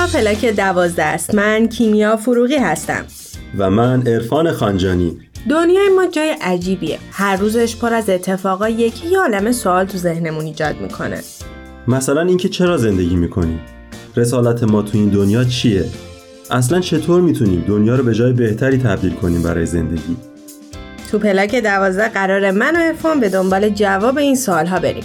اینجا پلاک دوازده است. من کیمیا فروغی هستم. و من عرفان خانجانی. دنیای ما جای عجیبیه. هر روزش پر از اتفاقا یکی یه عالم سوال تو ذهنمون ایجاد می‌کنه. مثلا اینکه چرا زندگی می‌کنیم رسالت ما تو این دنیا چیه؟ اصلا چطور می‌تونیم دنیا رو به جای بهتری تبدیل کنیم برای زندگی؟ تو پلاک دوازده قرار من و عرفان به دنبال جواب این سوال ها بریم.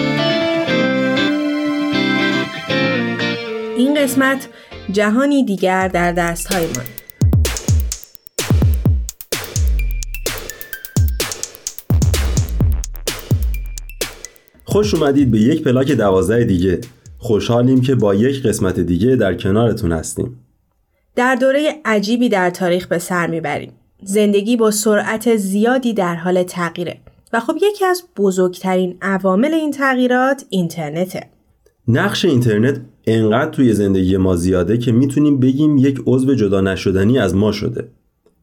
قسمت جهانی دیگر در دستهای ما خوش اومدید به یک پلاک دوازده دیگه. خوشحالیم که با یک قسمت دیگه در کنارتون هستیم. در دوره عجیبی در تاریخ به سر می‌بریم. زندگی با سرعت زیادی در حال تغییره و خب یکی از بزرگترین عوامل این تغییرات اینترنته. نقش اینترنت انقدر توی زندگی ما زیاده که می‌تونیم بگیم یک عضو جدا نشدنی از ما شده.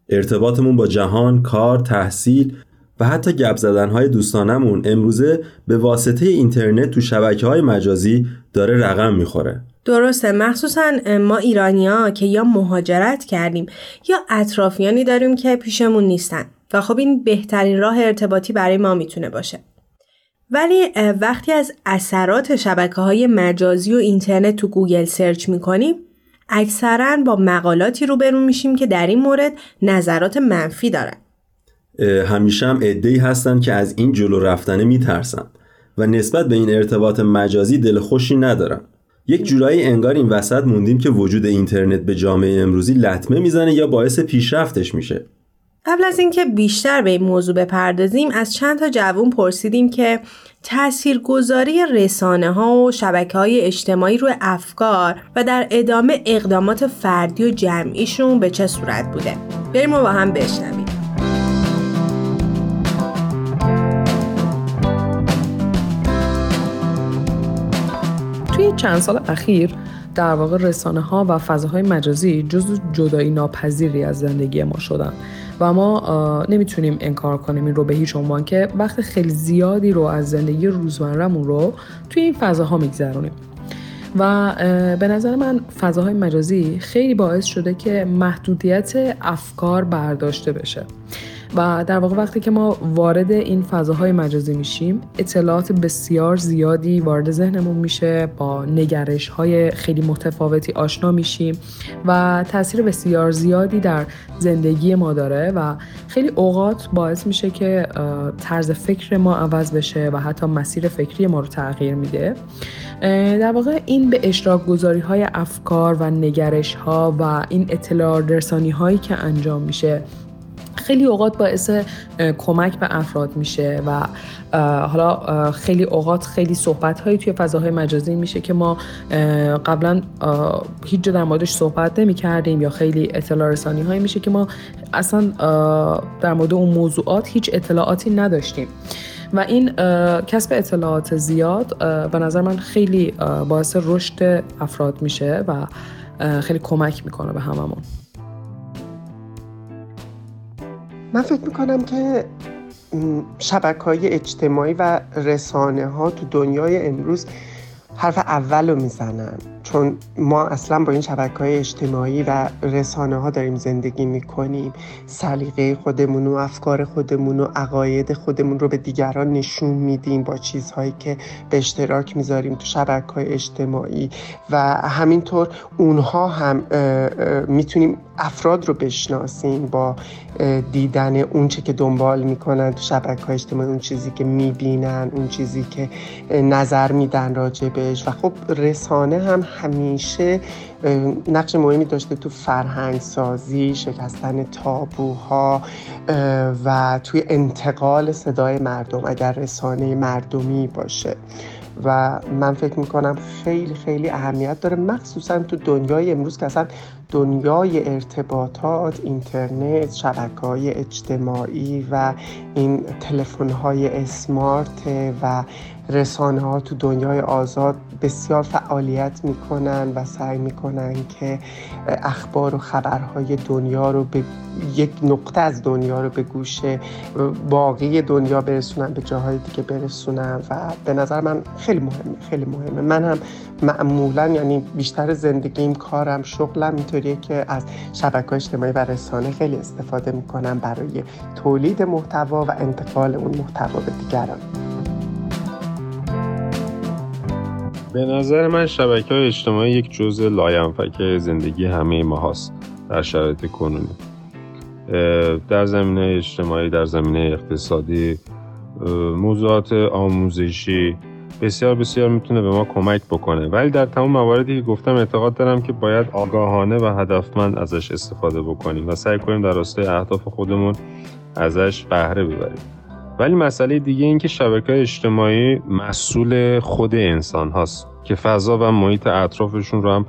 ارتباطمون با جهان، کار، تحصیل و حتی گپ زدنهای دوستانمون امروزه به واسطه اینترنت تو شبکه های مجازی داره رقم می‌خوره. درسته. مخصوصا ما ایرانیا که یا مهاجرت کردیم یا اطرافیانی داریم که پیشمون نیستن و خب این بهترین راه ارتباطی برای ما می‌تونه باشه. ولی وقتی از اثرات شبکه های مجازی و اینترنت تو گوگل search می‌کنیم اکثرا با مقالاتی روبرو میشیم که در این مورد نظرات منفی دارن. همیشه هم عده‌ای هستن که از این جلو رفتنه میترسن و نسبت به این ارتباط مجازی دل خوشی ندارن. یک جورایی انگار این وسط موندیم که وجود اینترنت به جامعه امروزی لطمه می‌زنه یا باعث پیشرفتش میشه. قبل از اینکه بیشتر به این موضوع بپردازیم از چند تا جوون پرسیدیم که تاثیرگذاری رسانه ها و شبکه های اجتماعی روی افکار و در ادامه اقدامات فردی و جمعیشون به چه صورت بوده؟ بریم و با هم بشنویم. توی چند سال اخیر در واقع رسانه ها و فضاهای مجازی جزو جدایی ناپذیری از زندگی ما شدن. و ما نمی‌تونیم انکار کنیم این رو به هیچ عنوان که وقت خیلی زیادی رو از زندگی روزمرهمون رو توی این فضاها میگذرونیم. و به نظر من فضاهای مجازی خیلی باعث شده که محدودیت افکار برداشته بشه. و در واقع وقتی که ما وارد این فضاهای مجازی میشیم اطلاعات بسیار زیادی وارد ذهنمون میشه با نگرش های خیلی متفاوتی آشنا میشیم و تاثیر بسیار زیادی در زندگی ما داره و خیلی اوقات باعث میشه که طرز فکر ما عوض بشه و حتی مسیر فکری ما رو تغییر میده. در واقع این به اشتراک گذاری های افکار و نگرش ها و این اطلاع رسانی هایی که انجام میشه خیلی اوقات باعث کمک به افراد میشه و حالا خیلی اوقات خیلی صحبت هایی توی فضاهای مجازی میشه که ما قبلا هیچ جا در موردش صحبت نمی کردیم یا خیلی اطلاع رسانی هایی میشه که ما اصلا در مورد اون موضوعات هیچ اطلاعاتی نداشتیم. و این کسب اطلاعات زیاد به نظر من خیلی باعث رشد افراد میشه و خیلی کمک می‌کنه به هممون. من فکر می‌کنم که شبکه های اجتماعی و رسانه ها تو دنیای امروز حرف اول رو می‌زنن. چون ما اصلا با این شبکه های اجتماعی و رسانه ها داریم زندگی می‌کنیم. سلیقه خودمون و افکار خودمون و عقاید خودمون رو به دیگران نشون میدیم با چیزهایی که به اشتراک می‌ذاریم تو شبکه های اجتماعی. و همینطور اونها هم می‌تونیم افراد رو بشناسیم با دیدن اونچه که دنبال می‌کنن تو شبکه های اجتماعی اون چیزی که می‌بینن اون چیزی که نظر میدن راجبش و خب رسانه هم همیشه نقش مهمی داشته تو فرهنگ سازی شکستن تابوها و توی انتقال صدای مردم اگر رسانه مردمی باشه. و من فکر می‌کنم خیلی خیلی اهمیت داره مخصوصا تو دنیای امروز که اصلا دنیای ارتباطات اینترنت شبکه های اجتماعی و این تلفن های اسمارت و رسانه ها تو دنیای آزاد بسیار فعالیت می‌کنن و سعی می‌کنن که اخبار و خبرهای دنیا رو به یک نقطه از دنیا رو به گوش باقی دنیا برسونن به جاهای دیگه برسونن و به نظر من خیلی مهمه خیلی مهمه. من هم معمولا یعنی بیشتر زندگیم کارم شغلم اینطوریه که از شبکه اجتماعی و رسانه خیلی استفاده می‌کنم برای تولید محتوا و انتقال اون محتوا به دیگران. به نظر من شبکه های اجتماعی یک جزء لاینفک زندگی همه ما هست در شرایط کنونی. در زمینه اجتماعی در زمینه اقتصادی موضوعات آموزشی بسیار بسیار می‌تونه به ما کمک بکنه. ولی در تمام مواردی که گفتم اعتقاد دارم که باید آگاهانه و هدفمند ازش استفاده بکنیم و سعی کنیم در راستای اهداف خودمون ازش بهره ببریم. ولی مسئله دیگه این که شبکه اجتماعی مسئول خود انسان هاست که فضا و محیط اطرافشون رو هم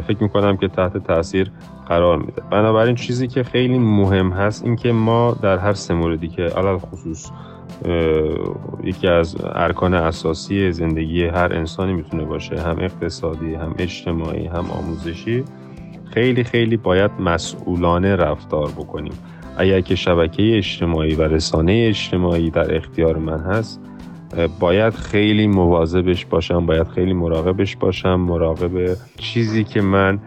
فکر می‌کنم که تحت تاثیر قرار میده. بنابراین چیزی که خیلی مهم هست این که ما در هر سه موردی که علل خصوص یکی از ارکان اساسی زندگی هر انسانی می‌تونه باشه هم اقتصادی هم اجتماعی هم آموزشی خیلی خیلی باید مسئولانه رفتار بکنیم. اگر که شبکه اجتماعی و رسانه اجتماعی در اختیار من هست باید خیلی مواظبش باشم باید خیلی مراقبش باشم مراقب چیزی که من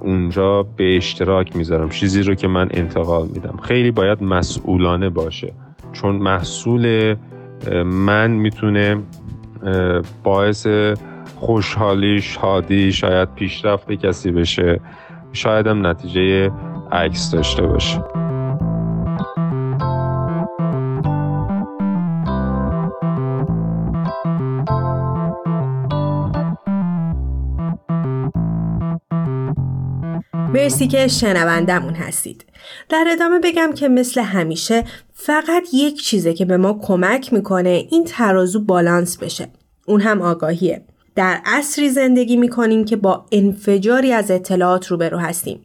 اونجا به اشتراک می‌ذارم چیزی رو که من انتقال میدم. خیلی باید مسئولانه باشه. چون محصول من می‌تونه باعث خوشحالی شادی شاید پیشرفت کسی بشه. شاید هم نتیجه عکس داشته باشه. مرسی که شنوندمون هستید. در ادامه بگم که مثل همیشه فقط یک چیزه که به ما کمک می‌کنه این ترازو بالانس بشه. اون هم آگاهیه. در عصری زندگی می‌کنیم که با انفجاری از اطلاعات روبرو هستیم.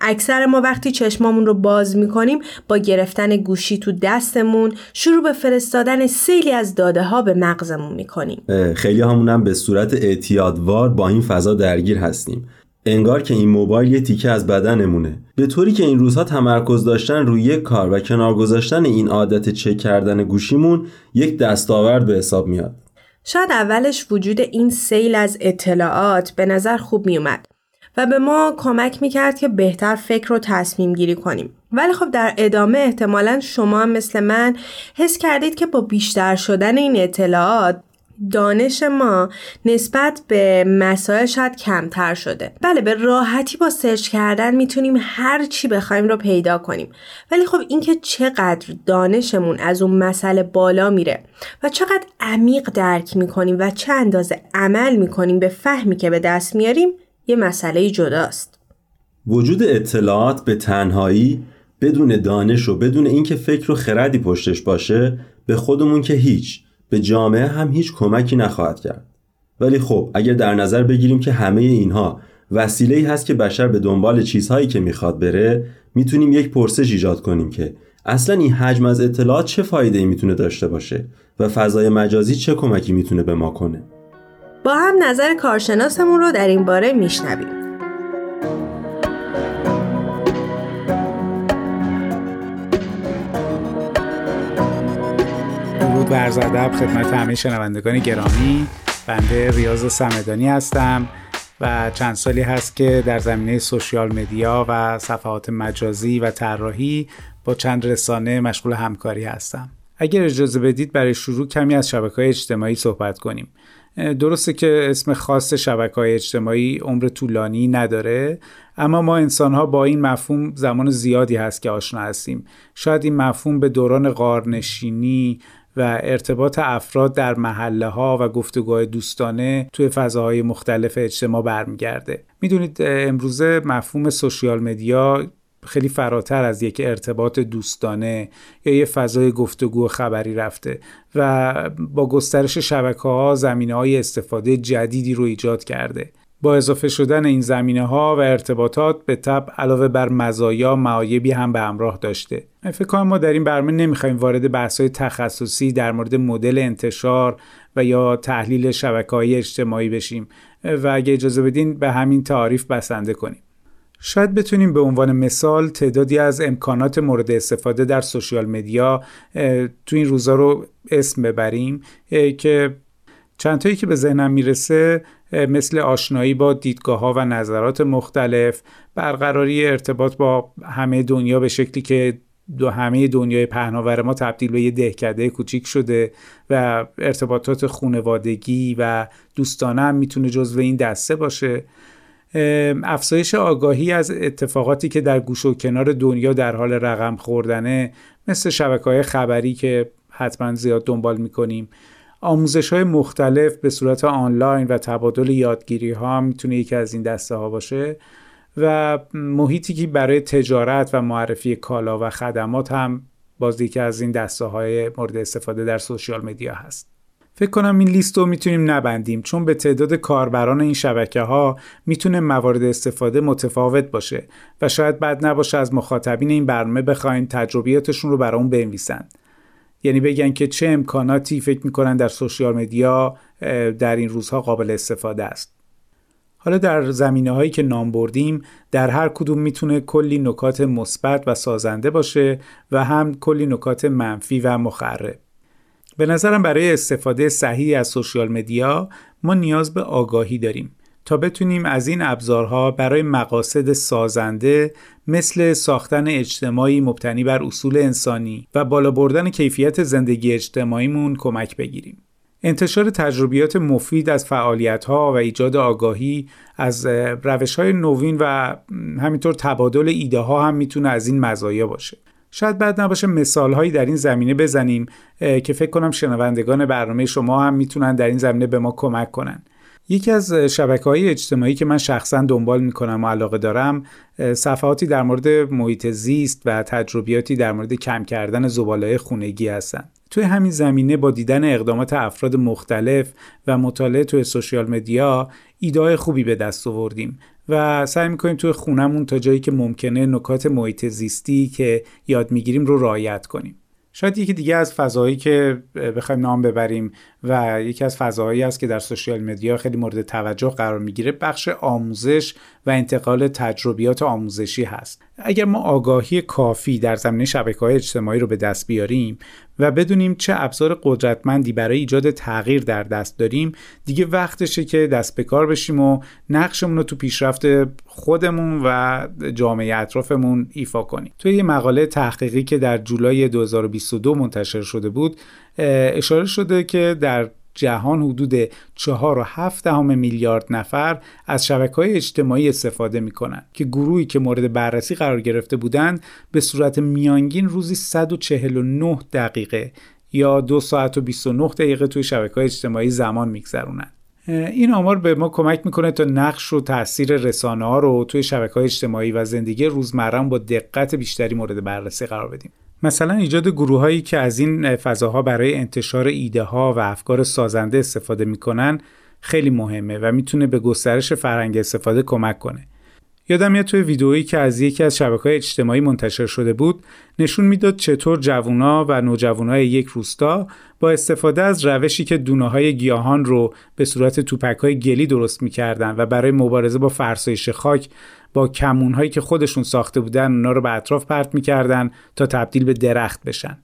اکثر ما وقتی چشمامون رو باز می‌کنیم با گرفتن گوشی تو دستمون شروع به فرستادن سیلی از داده ها به مغزمون می‌کنیم. خیلی همونم به صورت اعتیادوار با این فضا درگیر هستیم. انگار که این موبایل یه تیکه از بدنمونه. به طوری که این روزها تمرکز داشتن روی یک کار و کنار گذاشتن این عادت چک کردن گوشیمون یک دستاورد به حساب میاد. شاید اولش وجود این سیل از اطلاعات به نظر خوب میومد و به ما کمک می‌کرد که بهتر فکر رو تصمیم گیری کنیم. ولی خب در ادامه احتمالا شما مثل من حس کردید که با بیشتر شدن این اطلاعات دانش ما نسبت به مسائل شاید کمتر شده. بله به راحتی با سرچ کردن می‌تونیم هر چی بخوایم رو پیدا کنیم. ولی خب اینکه چقدر دانشمون از اون مسئله بالا میره و چقدر عمیق درک می‌کنیم و چه اندازه عمل می‌کنیم به فهمی که به دست میاریم یه مسئله جداست. وجود اطلاعات به تنهایی بدون دانش و بدون اینکه فکر و خردی پشتش باشه به خودمون که هیچ. به جامعه هم هیچ کمکی نخواهد کرد. ولی خب اگر در نظر بگیریم که همه اینها وسیله هست که بشر به دنبال چیزهایی که می‌خواد بره می‌تونیم یک پرسش ایجاد کنیم که اصلا این حجم از اطلاعات چه فایده ای می‌تونه داشته باشه و فضای مجازی چه کمکی می‌تونه به ما کنه؟ با هم نظر کارشناسمون رو در این باره میشنویم. درود و ادب خدمت همه شنوندگان گرامی. بنده ریاض سمدانی هستم و چند سالی هست که در زمینه سوشیال مدیا و صفحات مجازی و طراحی با چند رسانه مشغول همکاری هستم. اگر اجازه بدید برای شروع کمی از شبکه های اجتماعی صحبت کنیم. درسته که اسم خاص شبکه های اجتماعی عمر طولانی نداره اما ما انسان ها با این مفهوم زمان زیادی هست که آشنا هستیم. شاید این مفهوم به دوران غارنشینی و ارتباط افراد در محله ها و گفتگوهای دوستانه توی فضاهای مختلف اجتماع برمیگرده. می‌دونید امروزه مفهوم سوشیال مدیا خیلی فراتر از یک ارتباط دوستانه یا یه فضای گفتگو خبری رفته و با گسترش شبکه ها زمینه های استفاده جدیدی رو ایجاد کرده. با اضافه شدن این زمینه ها و ارتباطات به تب علاوه بر مزایا معایبی هم به همراه داشته. فکر کنم ما در این برنامه نمی‌خوایم وارد بحث های تخصصی در مورد مدل انتشار و یا تحلیل شبکه های اجتماعی بشیم و اگه اجازه بدین به همین تعریف بسنده کنیم. شاید بتونیم به عنوان مثال تعدادی از امکانات مورد استفاده در سوشیال مدیا تو این روزا رو اسم ببریم که چند تایی که به ذهنم می‌رسه مثل آشنایی با دیدگاه ها و نظرات مختلف برقراری ارتباط با همه دنیا به شکلی که دو همه دنیای پهناور ما تبدیل به یه دهکده کوچیک شده و ارتباطات خونوادگی و دوستانه هم می‌تونه جزو این دسته باشه. افزایش آگاهی از اتفاقاتی که در گوش و کنار دنیا در حال رقم خوردنه مثل شبکه های خبری که حتما زیاد دنبال می‌کنیم. آموزش های مختلف به صورت آنلاین و تبادل یادگیری ها می‌تونه یکی از این دسته ها باشه و محیطی که برای تجارت و معرفی کالا و خدمات هم باز یکی از این دسته های مورد استفاده در سوشیال مدیا هست. فکر کنم این لیست رو می‌تونیم نبندیم چون به تعداد کاربران این شبکه ها می‌تونه موارد استفاده متفاوت باشه و شاید بد نباشه از مخاطبین این برنامه بخوایم تجربیاتشون رو برای اون بنویسن. یعنی بگن که چه امکاناتی فکر می‌کنن در سوشیال مدیا در این روزها قابل استفاده است. حالا در زمینه هایی که نام بردیم در هر کدوم می‌تونه کلی نکات مثبت و سازنده باشه و هم کلی نکات منفی و مخرب. به نظرم برای استفاده صحیح از سوشیال مدیا ما نیاز به آگاهی داریم. تا بتونیم از این ابزارها برای مقاصد سازنده مثل ساختن اجتماعی مبتنی بر اصول انسانی و بالا بردن کیفیت زندگی اجتماعیمون کمک بگیریم. انتشار تجربیات مفید از فعالیت ها و ایجاد آگاهی از روش های نوین و همینطور تبادل ایده ها هم می‌تونه از این مزایا باشه. شاید بعد نباشه مثال هایی در این زمینه بزنیم که فکر کنم شنوندگان برنامه شما هم می‌تونن در این زمینه به ما کمک کنن. یکی از شبکه های اجتماعی که من شخصا دنبال می‌کنم و علاقه دارم صفحاتی در مورد محیط زیست و تجربیاتی در مورد کم کردن زباله خونگی هستن توی همین زمینه با دیدن اقدامات افراد مختلف و مطالعه توی سوشیال مدیا ایده خوبی به دست آوردیم و سعی می‌کنیم توی خونمون تا جایی که ممکنه نکات محیط زیستی که یاد می‌گیریم رو رعایت کنیم. شاید یکی دیگه از فضایی که بخوایم نام ببریم و یکی از فضاهایی است که در سوشیال مدیا خیلی مورد توجه قرار می‌گیره بخش آموزش و انتقال تجربیات آموزشی هست. اگر ما آگاهی کافی در زمینه شبکه های اجتماعی رو به دست بیاریم و بدونیم چه ابزار قدرتمندی برای ایجاد تغییر در دست داریم دیگه وقتشه که دست به کار بشیم و نقشمون رو تو پیشرفت خودمون و جامعه اطرافمون ایفا کنیم. توی یه مقاله تحقیقی که در جولای 2022 منتشر شده بود اشاره شده که در جهان حدود 4.7 میلیارد نفر از شبکه های اجتماعی استفاده می کنند که گروهی که مورد بررسی قرار گرفته بودند به صورت میانگین روزی 149 دقیقه یا دو ساعت و 29 دقیقه توی شبکه های اجتماعی زمان میگذرونند. این آمار به ما کمک می‌کنه تا نقش و تاثیر رسانه ها رو توی شبکه های اجتماعی و زندگی روزمره با دقت بیشتری مورد بررسی قرار بدیم. مثلا ایجاد گروه هایی که از این فضاها برای انتشار ایده ها و افکار سازنده استفاده می‌کنن خیلی مهمه و می‌تونه به گسترش فرهنگ استفاده کمک کنه. یادم میاد توی ویدئویی که از یکی از شبکه های اجتماعی منتشر شده بود نشون می‌داد چطور جوونا و نوجوانای یک روستا با استفاده از روشی که دونه های گیاهان رو به صورت توپک های گلی درست می‌کردن و برای مبارزه با فرسایش خاک با کمون هایی که خودشون ساخته بودن اونا رو به اطراف پرت می‌کردن تا تبدیل به درخت بشن.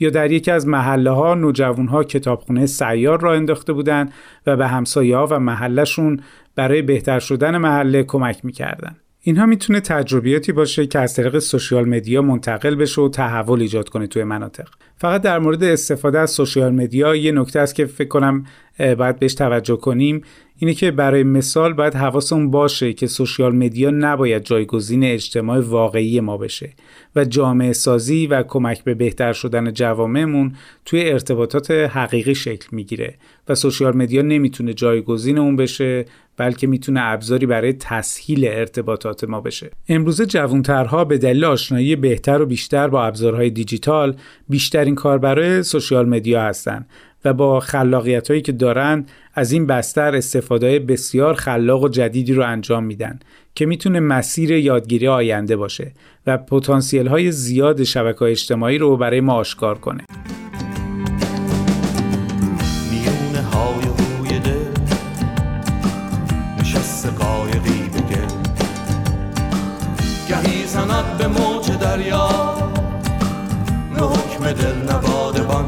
یا در یکی از محله ها نوجوان ها کتابخونه سیار را انداخته بودند و به همسایه ها و محلشون برای بهتر شدن محله کمک می‌کردن. اینها می‌تونه تجربیاتی باشه که از طریق social media منتقل بشه و تحول ایجاد کنه توی مناطق. فقط در مورد استفاده از social media یه نکته است که فکر کنم باید بهش توجه کنیم. اینه که برای مثال باید حواسمون باشه که social media نباید جایگزین اجتماع واقعی ما بشه و جامعه سازی و کمک به بهتر شدن جوامعمون توی ارتباطات حقیقی شکل می‌گیره و سوشیال مدیا نمی‌تونه جایگزین اون بشه بلکه می‌تونه ابزاری برای تسهیل ارتباطات ما بشه امروزه جوانترها به دلیل آشنایی بهتر و بیشتر با ابزارهای دیجیتال بیشترین کاربرای سوشیال مدیا هستن و با خلاقیت هایی که دارن از این بستر استفاده بسیار خلاق و جدیدی رو انجام میدن که می‌تونه مسیر یادگیری آینده باشه و پتانسیل های زیاد شبکه اجتماعی رو برای ما آشکار کنه. به موج دریا. به حکم دل نوادبان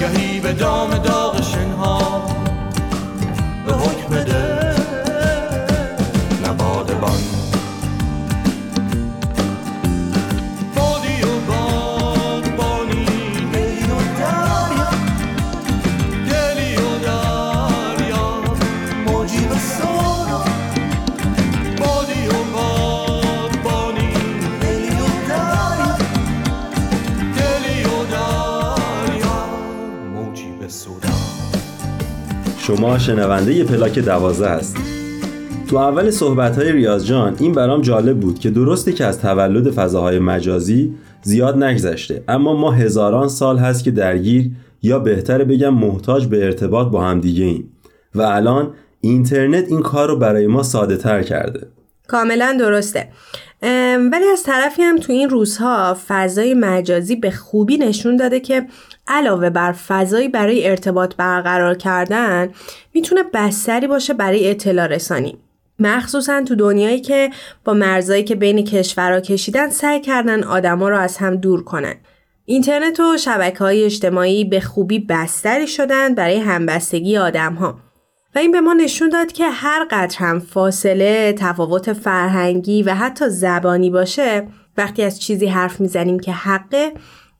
گهی به دام داغ شنها. به حکم دل شما شنونده پلاک دوازه هست تو اول صحبت های ریاض جان این برام جالب بود که درسته که از تولد فضاهای مجازی زیاد نگذشته اما ما هزاران سال هست که درگیر یا بهتره بگم محتاج به ارتباط با هم دیگه ایم. و الان اینترنت این کار رو برای ما ساده تر کرده. کاملا درسته. ولی از طرفی هم تو این روزها فضای مجازی به خوبی نشون داده که علاوه بر فضایی برای ارتباط برقرار کردن می‌تونه بستری باشه برای اطلاع رسانی. مخصوصا تو دنیایی که با مرزایی که بین کشورها کشیدن سعی کردن آدما رو از هم دور کنن. اینترنت و شبکه های اجتماعی به خوبی بستری شدن برای همبستگی آدم ها و این به ما نشون داد که هر قدر هم فاصله، تفاوت فرهنگی و حتی زبانی باشه وقتی از چیزی حرف می‌زنیم که حقه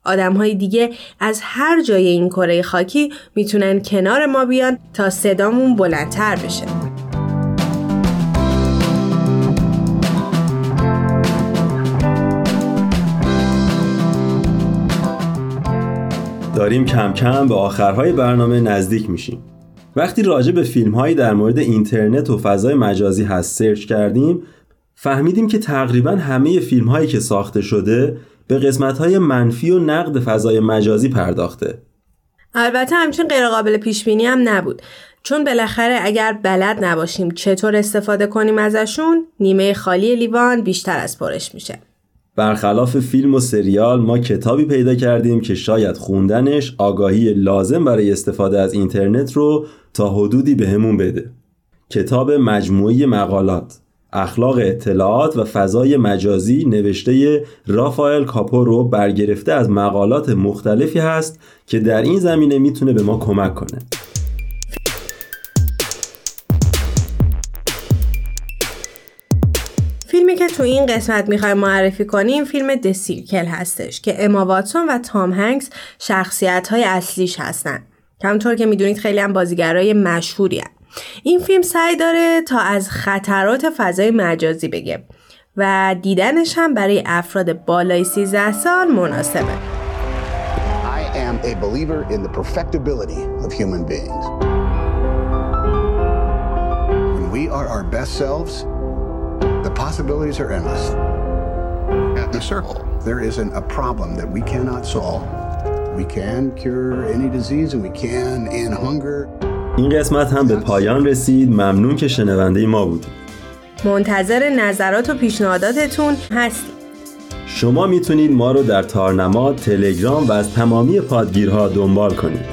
آدم های دیگه از هر جای این کره خاکی می‌تونن کنار ما بیان تا صدامون بلندتر بشه. داریم کم کم به آخرهای برنامه نزدیک میشیم. وقتی راجع به فیلم هایی در مورد اینترنت و فضای مجازی هست سرچ کردیم فهمیدیم که تقریبا همه فیلم هایی که ساخته شده به قسمت های منفی و نقد فضای مجازی پرداخته. البته همچون غیرقابل پیش بینی هم نبود. چون بالاخره اگر بلد نباشیم چطور استفاده کنیم ازشون نیمه خالی لیوان بیشتر از پرش میشه. برخلاف فیلم و سریال ما کتابی پیدا کردیم که شاید خوندنش آگاهی لازم برای استفاده از اینترنت رو تا حدودی بهمون بده. کتاب مجموعی مقالات. اخلاق اطلاعات و فضای مجازی نوشته رافائل کاپورو برگرفته از مقالات مختلفی هست که در این زمینه می‌تونه به ما کمک کنه فیلمی که تو این قسمت می‌خوایم معرفی کنیم فیلم دسیرکل هستش که اما واتسون و تام هنگس شخصیت های اصلیش هستن کمطور که می‌دونید خیلی هم بازیگرای مشهوری هست. این فیلم سعی داره تا از خطرات فضای مجازی بگه و دیدنش هم برای افراد بالای 13 سال مناسبه. I am a believer in the perfectibility of human beings. When we are our best selves, the possibilities are endless. At the circle, there isn't a problem that we cannot solve. We can cure any disease and we can end hunger. این قسمت هم به پایان رسید. ممنون که شنونده ما بودید. منتظر نظرات و پیشنهاداتتون هستیم. شما می‌تونید ما رو در تارنما، تلگرام و از تمامی پادگیرها دنبال کنید.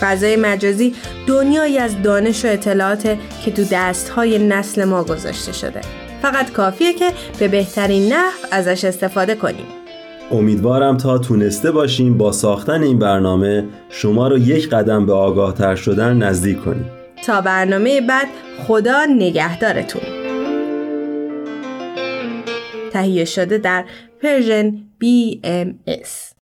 فضای مجازی دنیایی از دانش و اطلاعات که تو دستهای نسل ما گذاشته شده. فقط کافیه که به بهترین نحو ازش استفاده کنیم. امیدوارم تا تونسته باشیم با ساختن این برنامه شما رو یک قدم به آگاه تر شدن نزدیک کنیم. تا برنامه بعد خدا نگهدارتون. تهیه شده در پرژن BMS